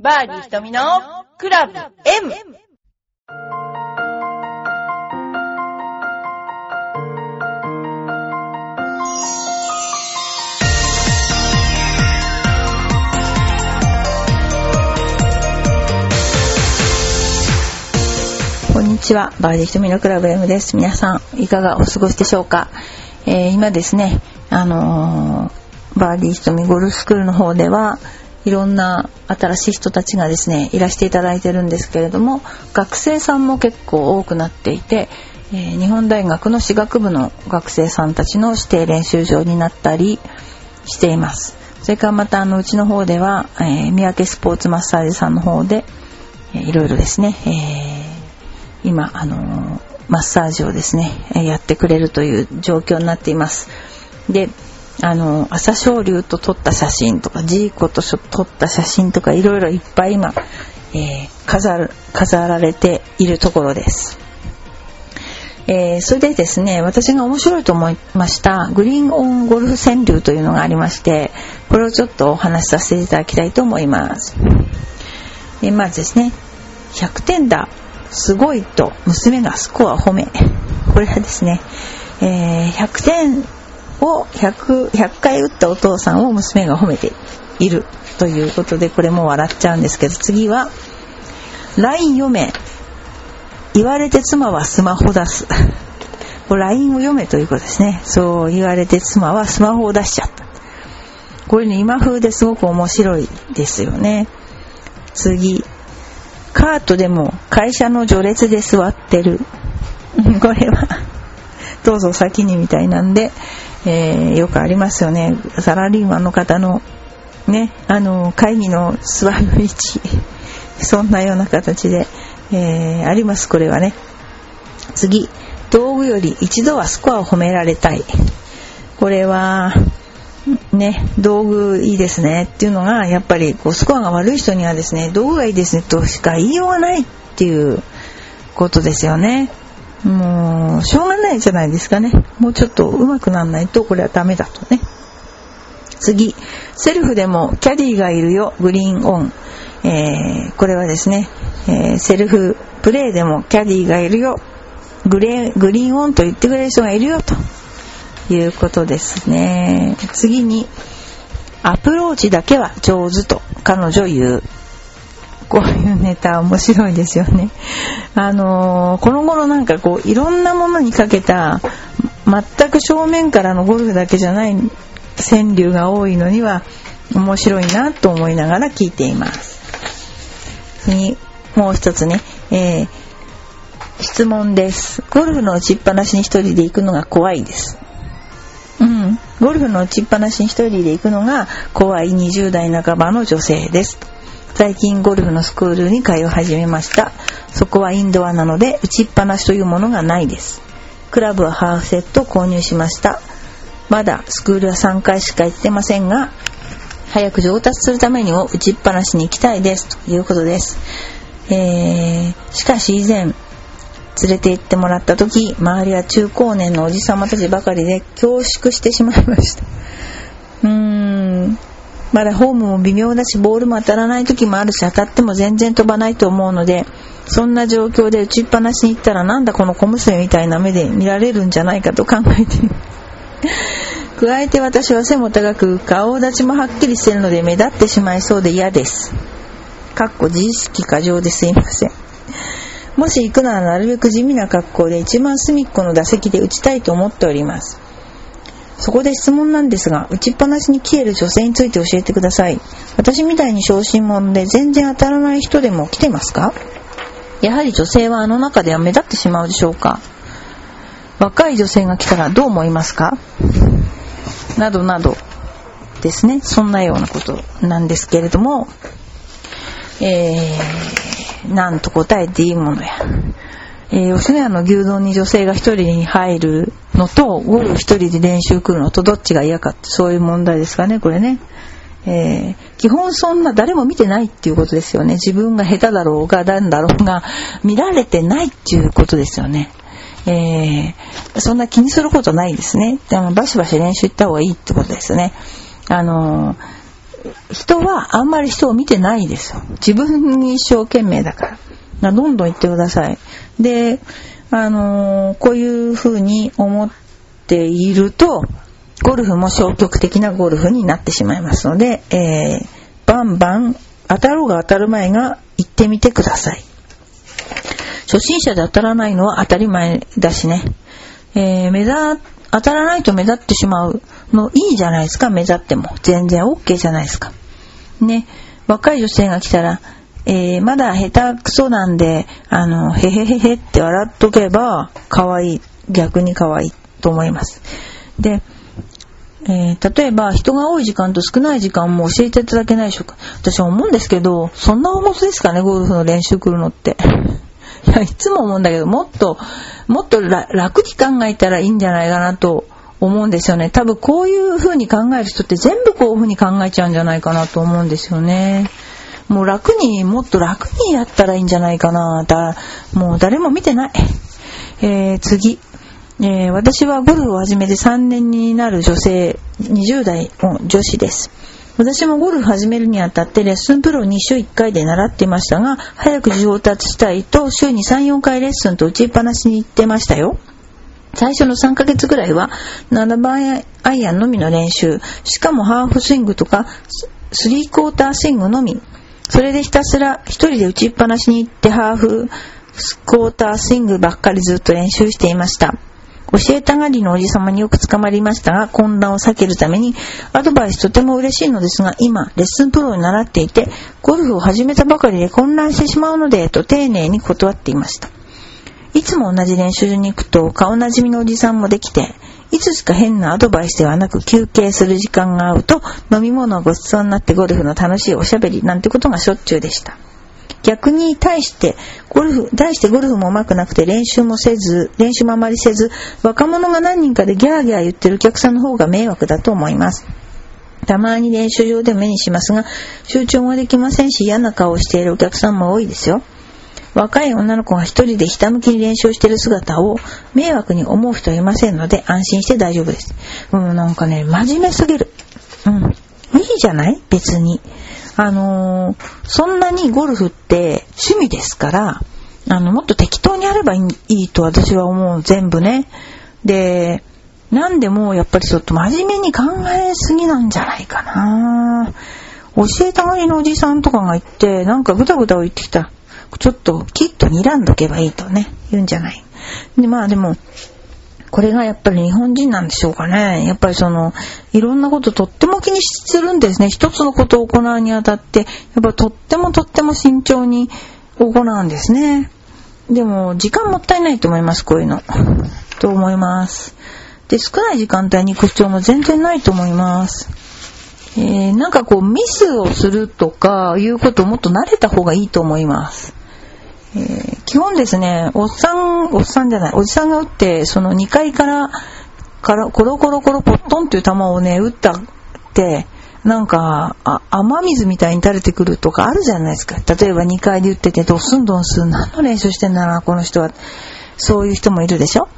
バーディー瞳のクラブ M! こんにちは、バーディー瞳のクラブ M です。皆さん、いかがお過ごしでしょうか、えー今ですね、あのーバーディー瞳ゴルフスクールの方では、いろんな新しい人たちがですね、いらしていただいてるんですけれども、学生さんも結構多くなっていて、えー日本大学の私学部の学生さんたちの指定練習場になったりしています。それからまたあのうちの方では、えー三宅スポーツマッサージさんの方で、えーいろいろですね、えー今、あのマッサージをですね、えやってくれるという状況になっています。で、あの朝青龍と撮った写真とか、ジーコと撮った写真とか、いろいろいっぱい今、えー飾る飾られているところです。えーそれでですね、私が面白いと思いました、グリーンオンゴルフ川柳というのがありまして、これをちょっとお話しさせていただきたいと思います。えーまずですね、100点だ、すごいと娘がスコア褒め。これはですね、えー100点を 100, 100回打ったお父さんを娘が褒めているということで、これも笑っちゃうんですけど、次は、LINE 読め。言われて妻はスマホ出す。これ LINE を読めということですね。そう言われて妻はスマホを出しちゃった。これね、今風ですごく面白いですよね。次。カートでも会社の序列で座ってる。これは、どうぞ先にみたいなんで、えーよくありますよね。サラリーマンの方の、ね、あの、会議の座る位置。そんなような形で、えーあります、これはね。次。道具より一度はスコアを褒められたい。これは、ね、道具いいですねっていうのが、やっぱりこうスコアが悪い人にはですね、道具がいいですねとしか言いようがないっていうことですよね。もう、しょうがないじゃないですかね。もうちょっと上手くならないとこれはダメだとね。次、セルフでもキャディがいるよ、グリーンオン。えーこれはですね、えーセルフプレイでもキャディがいるよ、グレーグリーンオンと言ってくれる人がいるよということですね。次に、アプローチだけは上手と彼女言う。こういうネタ面白いですよね。あのーこの頃なんかこういろんなものにかけた全く正面からのゴルフだけじゃない川柳が多いのには面白いなと思いながら聞いています。次、もう一つね、えー質問です。ゴルフの打ちっぱなしに一人で行くのが怖いです。うん。ゴルフの打ちっぱなしに一人で行くのが怖い20代半ばの女性です。最近ゴルフのスクールに通い始めました。そこはインドアなので打ちっぱなしというものがないです。クラブはハーフセット購入しました。まだスクールは3回しか行ってませんが、早く上達するためにも打ちっぱなしに行きたいですということです。えー、しかし以前、連れて行ってもらった時周りは中高年のおじさまたちばかりで恐縮してしまいましたうーんまだホームも微妙だしボールも当たらない時もあるし当たっても全然飛ばないと思うのでそんな状況で打ちっぱなしに行ったらなんだこの小娘みたいな目で見られるんじゃないかと考えて。い る加えて私は背も高く顔立ちもはっきりしてるので目立ってしまいそうで嫌です。かっこ自意識過剰ですいません。もし行くならなるべく地味な格好で一番隅っこの打席で打ちたいと思っております。そこで質問なんですが、打ちっぱなしに消える女性について教えてください。私みたいに小心者で全然当たらない人でも来てますか？やはり女性はあの中では目立ってしまうでしょうか？若い女性が来たらどう思いますか？などなどですね。そんなようなことなんですけれども、えー、なんと答えていいものや。えー吉野家の牛丼に女性が一人に入るのと、ゴルフ一人で練習来るのと、どっちが嫌かって、そういう問題ですかね、これね。えー基本そんな誰も見てないっていうことですよね。自分が下手だろうが、なんだろうが、見られてないっていうことですよね。えーそんな気にすることないですね。でもバシバシ練習行った方がいいってことですね。あの人はあんまり人を見てないですよ。自分に一生懸命だから。どんどん言ってください。で、あのー、こういう風に思っていると、ゴルフも消極的なゴルフになってしまいますので、えー、バンバン当たろうが当たる前が行ってみてください。初心者で当たらないのは当たり前だしね。えー、目立、当たらないと目立ってしまうのいいじゃないですか、目立っても。全然 OK じゃないですか。ね、若い女性が来たら、えー、まだ下手くそなんで、あの、へへへへって笑っとけば、可愛い。逆に可愛いと思います。で、えー、例えば人が多い時間と少ない時間も教えていただけないでしょうか。私は思うんですけど、そんな重すですかね、ゴルフの練習来るのって。いや、いつも思うんだけど、もっと、もっと楽に考えたらいいんじゃないかなと思うんですよね。多分こういう風に考える人って全部こういう風に考えちゃうんじゃないかなと思うんですよね。もう楽に、もっと楽にやったらいいんじゃないかな。だもう誰も見てない。えー、次。えー、私はゴルフを始めて3年になる女性、20代の女子です。私もゴルフ始めるにあたってレッスンプロに週1回で習ってましたが、早く上達したいと週に3、4回レッスンと打ちっぱなしに行ってましたよ。最初の3ヶ月ぐらいは7番アイアンのみの練習、しかもハーフスイングとか3クォータースイングのみ。それでひたすら一人で打ちっぱなしに行ってハーフスクォータースイングばっかりずっと練習していました。教えたがりのおじさまによく捕まりましたが、混乱を避けるために、アドバイスとても嬉しいのですが、今、レッスンプロに習っていて、ゴルフを始めたばかりで混乱してしまうので、と丁寧に断っていました。いつも同じ練習に行くと、顔なじみのおじさんもできて、いつしか変なアドバイスではなく休憩する時間が合うと、飲み物をご馳走になってゴルフの楽しいおしゃべりなんてことがしょっちゅうでした。逆に対してゴルフ、対してゴルフも上手くなくて練習もせず、練習もあまりせず、若者が何人かでギャーギャー言ってるお客さんの方が迷惑だと思います。たまに練習場で目にしますが、集中もできませんし嫌な顔をしているお客さんも多いですよ。若い女の子が一人でひたむきに練習している姿を迷惑に思う人はいませんので安心して大丈夫です。う、なんかね、真面目すぎる。うん。いいじゃない？別に。あのー、そんなにゴルフって趣味ですから、あの、もっと適当にやればいいと私は思う。全部ね。で、なんでもやっぱりちょっと真面目に考えすぎなんじゃないかな。教えたがりのおじさんとかが言って、なんかぐだぐだ言ってきた。ちょっときっと睨んどけばいいとね、言うんじゃない。で、まあでも、これがやっぱり日本人なんでしょうかね。やっぱりその、いろんなこととっても気にしてるんですね。一つのことを行うにあたって、やっぱとってもとっても慎重に行うんですね。でも、時間もったいないと思います、こういうの。と思います。で、少ない時間帯に行く必要も全然ないと思います。えー、なんかこう、ミスをするとか、いうことをもっと慣れた方がいいと思います。えー、基本ですね、おっさん、おっさんじゃない、おじさんが打って、その2階から、からコロコロコロポットンっていう球をね、打ったって、なんか、雨水みたいに垂れてくるとかあるじゃないですか。例えば2階で打ってて、ドスンドンスン、何の練習してんだな、この人は。そういう人もいるでしょ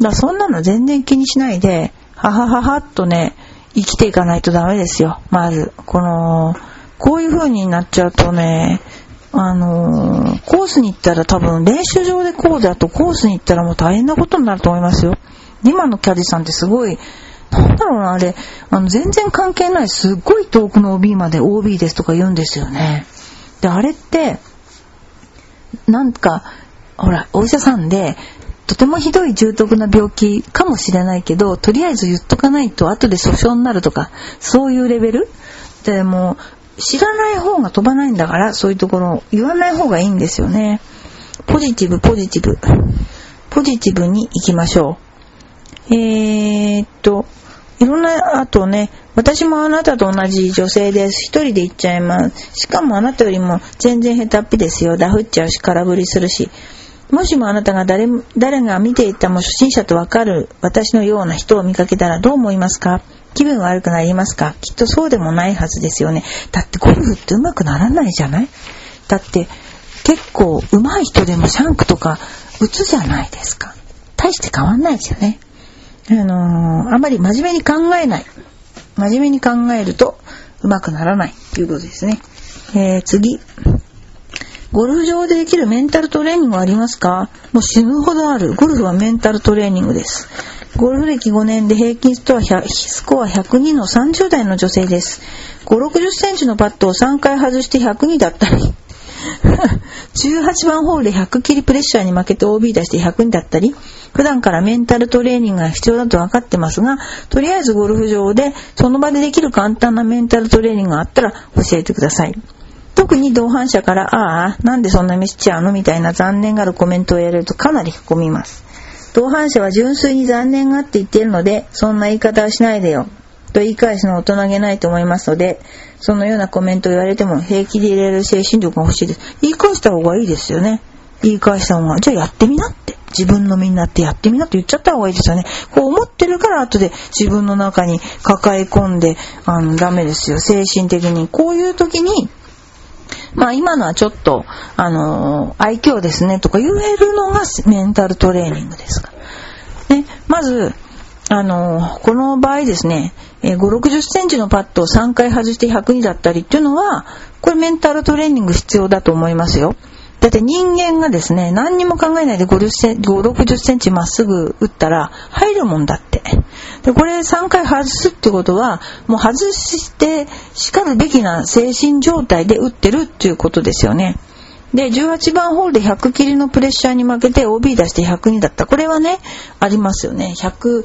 だそんなの全然気にしないで、ははははっとね、生きていかないとダメですよ。まず、この、こういう風になっちゃうとね、あのー、コースに行ったら多分練習場でこうだとコースに行ったらもう大変なことになると思いますよ。今のキャディさんってすごい、なんだろうな、あれ、あの、全然関係ない、すっごい遠くの OB まで OB ですとか言うんですよね。で、あれって、なんか、ほら、お医者さんで、とてもひどい重篤な病気かもしれないけど、とりあえず言っとかないと後で訴訟になるとか、そういうレベル？でも知らない方が飛ばないんだから、そういうところ言わない方がいいんですよね。ポジティブ、ポジティブ。ポジティブに行きましょう。えー、っと、いろんな、あとね、私もあなたと同じ女性です。一人で行っちゃいます。しかもあなたよりも全然下手っぴですよ。ダフっちゃうし、空振りするし。もしもあなたが誰誰が見ていたも初心者とわかる私のような人を見かけたらどう思いますか？気分悪くなりますか？きっとそうでもないはずですよね。だってゴルフって上手くならないじゃない？だって結構上手い人でもシャンクとか打つじゃないですか。大して変わんないですよね。あのー、あまり真面目に考えない。真面目に考えると上手くならないということですね。えー、次。ゴルフ場でできるメンタルトレーニングはありますか？もう死ぬほどある。ゴルフはメンタルトレーニングです。ゴルフ歴5年で平均スコア102の30代の女性です。5、60センチのパットを3回外して102だったり、18番ホールで100切りプレッシャーに負けて OB 出して100だったり、普段からメンタルトレーニングが必要だと分かってますが、とりあえずゴルフ場でその場でできる簡単なメンタルトレーニングがあったら教えてください。特に同伴者から、ああ、なんでそんなミスちゃうの？みたいな残念があるコメントをやれるとかなり凹みます。同伴者は純粋に残念がって言ってるので、そんな言い方はしないでよ。と言い返すのは大人げないと思いますので、そのようなコメントを言われても平気で入れる精神力が欲しいです。言い返した方がいいですよね。言い返した方が、じゃあやってみなって。自分のみんなってやってみなって言っちゃった方がいいですよね。こう思ってるから後で自分の中に抱え込んで、あの、ダメですよ。精神的に。こういう時に、まあ今のはちょっと、あの愛嬌ですねとか言えるのがメンタルトレーニングですから。ね、まず、あのこの場合ですね、えー、5、60センチのパッドを3回外して102だったりっていうのは、これメンタルトレーニング必要だと思いますよ。だって人間がですね、何にも考えないで50セン5、60センチまっすぐ打ったら入るもんだって。で、これ3回外すってことは、もう外して叱るべきな精神状態で打ってるっていうことですよね。で、18番ホールで100切りのプレッシャーに負けて OB 出して102だった。これはね、ありますよね。100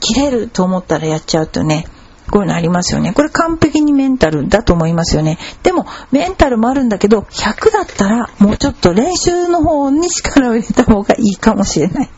切れると思ったらやっちゃうとね。こういうのありますよね。これ完璧にメンタルだと思いますよね。でも、メンタルもあるんだけど、100だったら、もうちょっと練習の方に力を入れた方がいいかもしれない。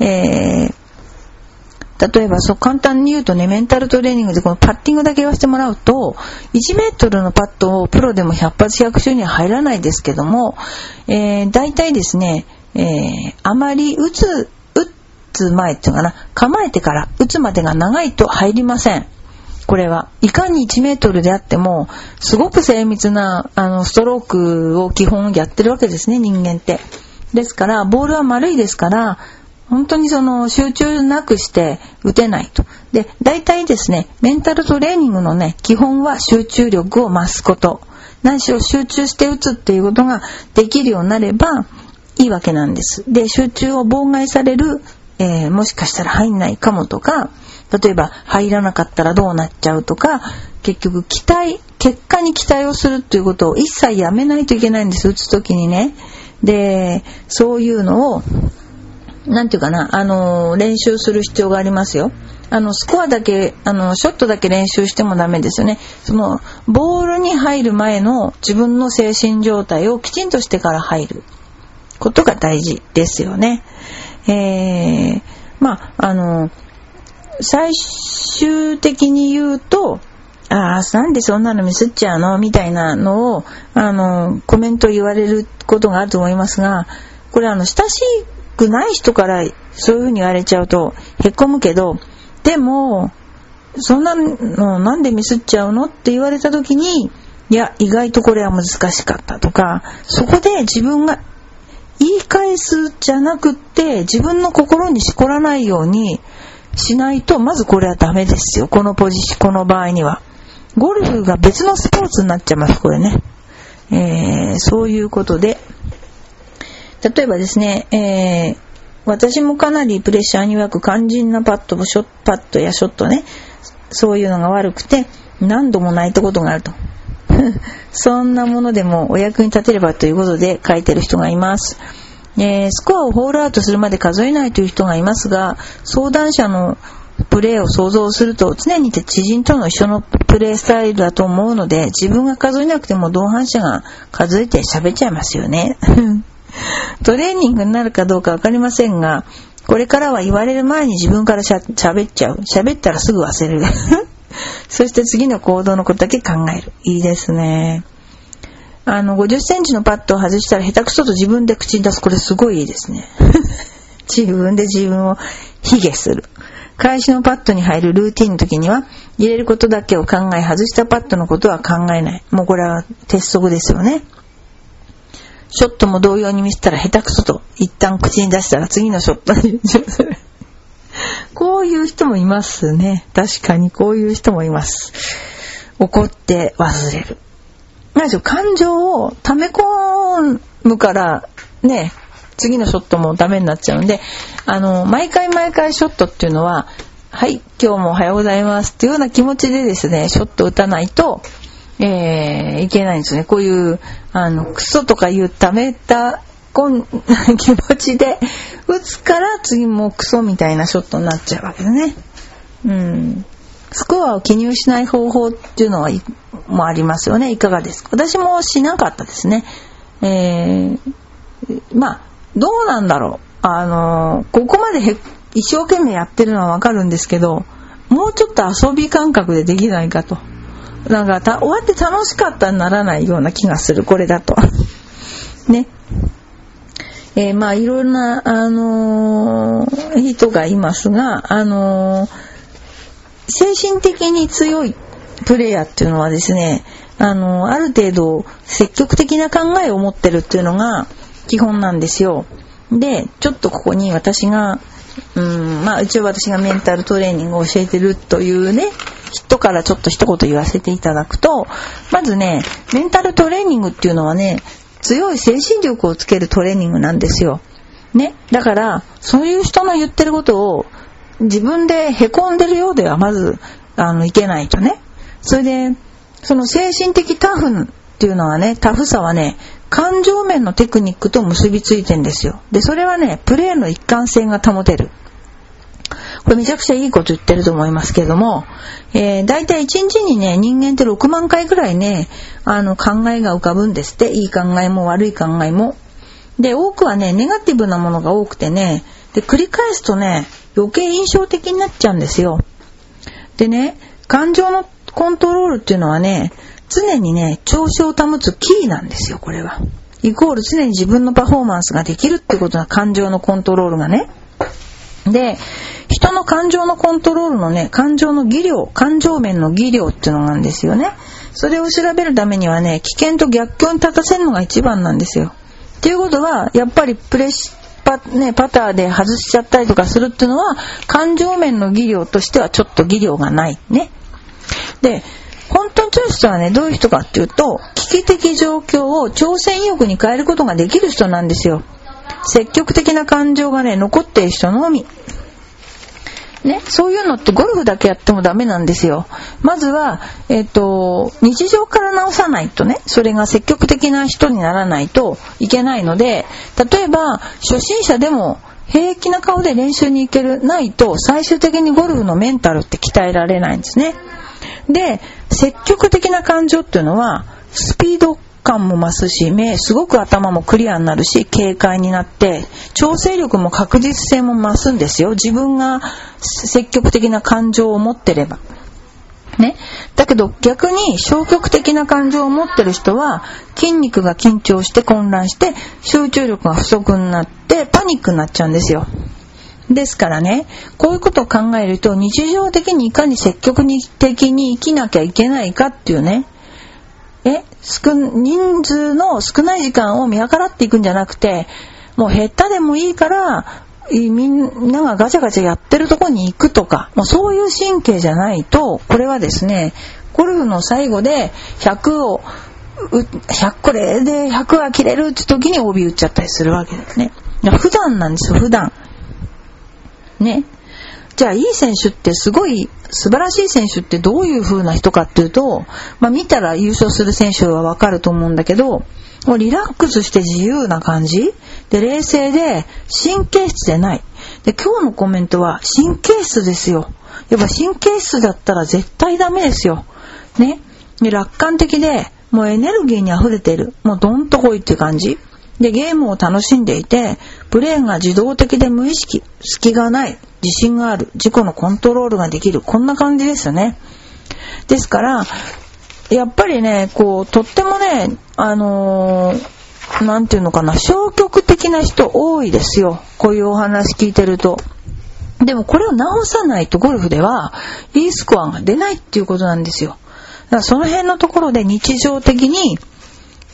えー、例えば、そう、簡単に言うとね、メンタルトレーニングでこのパッティングだけ言わせてもらうと、1メートルのパットをプロでも100発100中には入らないですけども、えー、大体ですね、えー、あまり打つ、打つ前っていうかな、構えてから打つまでが長いと入りません。これは。いかに1メートルであっても、すごく精密な、あの、ストロークを基本やってるわけですね、人間って。ですから、ボールは丸いですから、本当にその集中なくして打てないと。で、大体ですね、メンタルトレーニングのね、基本は集中力を増すこと。何しろ集中して打つっていうことができるようになればいいわけなんです。で、集中を妨害される、えー、もしかしたら入んないかもとか、例えば入らなかったらどうなっちゃうとか、結局期待、結果に期待をするっていうことを一切やめないといけないんです、打つ時にね。で、そういうのを、なんていうかな、あの、練習する必要がありますよ。あの、スコアだけ、あの、ショットだけ練習してもダメですよね。その、ボールに入る前の自分の精神状態をきちんとしてから入ることが大事ですよね。えー、まあ、あの、最終的に言うと、ああ、なんでそんなのミスっちゃうの？みたいなのを、あの、コメント言われることがあると思いますが、これあの、親しくない人からそういうふうに言われちゃうと、へこむけど、でも、そんなのなんでミスっちゃうのって言われた時に、いや、意外とこれは難しかったとか、そこで自分が言い返すじゃなくって、自分の心にしこらないように、しないと、まずこれはダメですよ。このポジション、この場合には。ゴルフが別のスポーツになっちゃいます、これね。えー、そういうことで。例えばですね、えー、私もかなりプレッシャーに弱く肝心なパットショパットやショットね、そういうのが悪くて、何度も泣いたことがあると。そんなものでもお役に立てればということで書いてる人がいます。えー、スコアをホールアウトするまで数えないという人がいますが、相談者のプレーを想像すると常にて知人との一緒のプレースタイルだと思うので自分が数えなくても同伴者が数えて喋っちゃいますよね。トレーニングになるかどうかわかりませんが、これからは言われる前に自分からしゃ喋っちゃう。喋ったらすぐ忘れる。そして次の行動のことだけ考える。いいですね。あの、50センチのパッドを外したら下手くそと自分で口に出す。これすごいいいですね。自分で自分を卑下する。返しのパッドに入るルーティンの時には、入れることだけを考え、外したパッドのことは考えない。もうこれは鉄則ですよね。ショットも同様に見せたら下手くそと一旦口に出したら次のショットにする。こういう人もいますね。確かにこういう人もいます。怒って忘れる。何でしょう、感情を溜め込むからね、次のショットもダメになっちゃうんで、あの、毎回毎回ショットっていうのは、はい、今日もおはようございますっていうような気持ちでですね、ショット打たないと、えー、いけないんですね。こういう、あの、クソとかいう溜めた気持ちで打つから次もクソみたいなショットになっちゃうわけだね。うん。スコアを記入しない方法っていうのはもありますよね。いかがですか？私もしなかったですね。えー、まあ、どうなんだろう。あのここまで一生懸命やってるのはわかるんですけど、もうちょっと遊び感覚でできないかと。なんか終わって楽しかったにならないような気がする、これだと。ね。えー、まあいろんな、あのー、人がいますが、あのー、精神的に強いプレイヤーっていうのはですね、あのある程度積極的な考えを持ってるっていうのが基本なんですよ。で、ちょっとここに私が、うん、まあ一応私がメンタルトレーニングを教えてるというね、人からちょっと一言言わせていただくと、まずね、メンタルトレーニングっていうのはね、強い精神力をつけるトレーニングなんですよ。ね。だから、そういう人の言ってることを自分で凹んでるようではまず、あの、いけないとね。それで、その精神的タフっていうのはね、タフさはね、感情面のテクニックと結びついてんですよ。で、それはね、プレーの一貫性が保てる。これめちゃくちゃいいこと言ってると思いますけれども、えー、大体1日にね、人間って6万回ぐらいね、あの考えが浮かぶんですって。いい考えも悪い考えも。で、多くはね、ネガティブなものが多くてね、で、繰り返すとね、余計印象的になっちゃうんですよ。でね、感情のコントロールっていうのはね、常にね、調子を保つキーなんですよ、これは。イコール常に自分のパフォーマンスができるってことは感情のコントロールがね。で、人の感情のコントロールのね、感情の技量、感情面の技量っていうのなんですよね。それを調べるためにはね、危険と逆境に立たせるのが一番なんですよ。っていうことは、やっぱりプレッシパ,、ね、パターで外しちゃったりとかするっていうのは、感情面の技量としてはちょっと技量がない。ね。で、本当に強い人はね、どういう人かっていうと、危機的状況を挑戦意欲に変えることができる人なんですよ。積極的な感情がね、残っている人のみ。ね、そういうのってゴルフだけやってもダメなんですよ。まずは、えっ、ー、と、日常から直さないとね、それが積極的な人にならないといけないので、例えば、初心者でも平気な顔で練習に行ける、ないと、最終的にゴルフのメンタルって鍛えられないんですね。で、積極的な感情っていうのは、スピード感も増すし、目、すごく頭もクリアになるし、軽快になって、調整力も確実性も増すんですよ。自分が積極的な感情を持ってれば。ね。だけど逆に消極的な感情を持ってる人は筋肉が緊張して混乱して集中力が不足になってパニックになっちゃうんですよ。ですからね、こういうことを考えると日常的にいかに積極的に生きなきゃいけないかっていうね、え、少、人数の少ない時間を見計らっていくんじゃなくて、もう減ったでもいいから、みんながガチャガチャやってるとこに行くとか、もうそういう神経じゃないと、これはですね、ゴルフの最後で100を、100これで100は切れるって時に帯打っちゃったりするわけですね。普段なんですよ、普段。ね。じゃあいい選手ってすごい素晴らしい選手ってどういう風な人かっていうと、まあ見たら優勝する選手はわかると思うんだけど、もうリラックスして自由な感じで、冷静で神経質でない。で、今日のコメントは神経質ですよ。やっぱ神経質だったら絶対ダメですよ。ね。で、楽観的で、もうエネルギーに溢れてる。もうどんとこいっていう感じ。で、ゲームを楽しんでいて、ブレーンが自動的で無意識、隙がない、自信がある、自己のコントロールができる、こんな感じですよね。ですから、やっぱりね、こう、とってもね、あのー、なんていうのかな、消極的な人多いですよ。こういうお話聞いてると。でもこれを直さないとゴルフでは、いいスコアが出ないっていうことなんですよ。だからその辺のところで日常的に、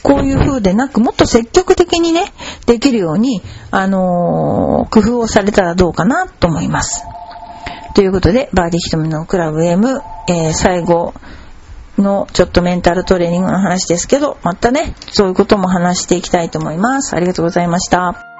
こういう風でなく、もっと積極的にね、できるように、あのー、工夫をされたらどうかなと思います。ということで、バーディーひとみのクラブ M、えー、最後、のちょっとメンタルトレーニングの話ですけど、またね、そういうことも話していきたいと思います。ありがとうございました。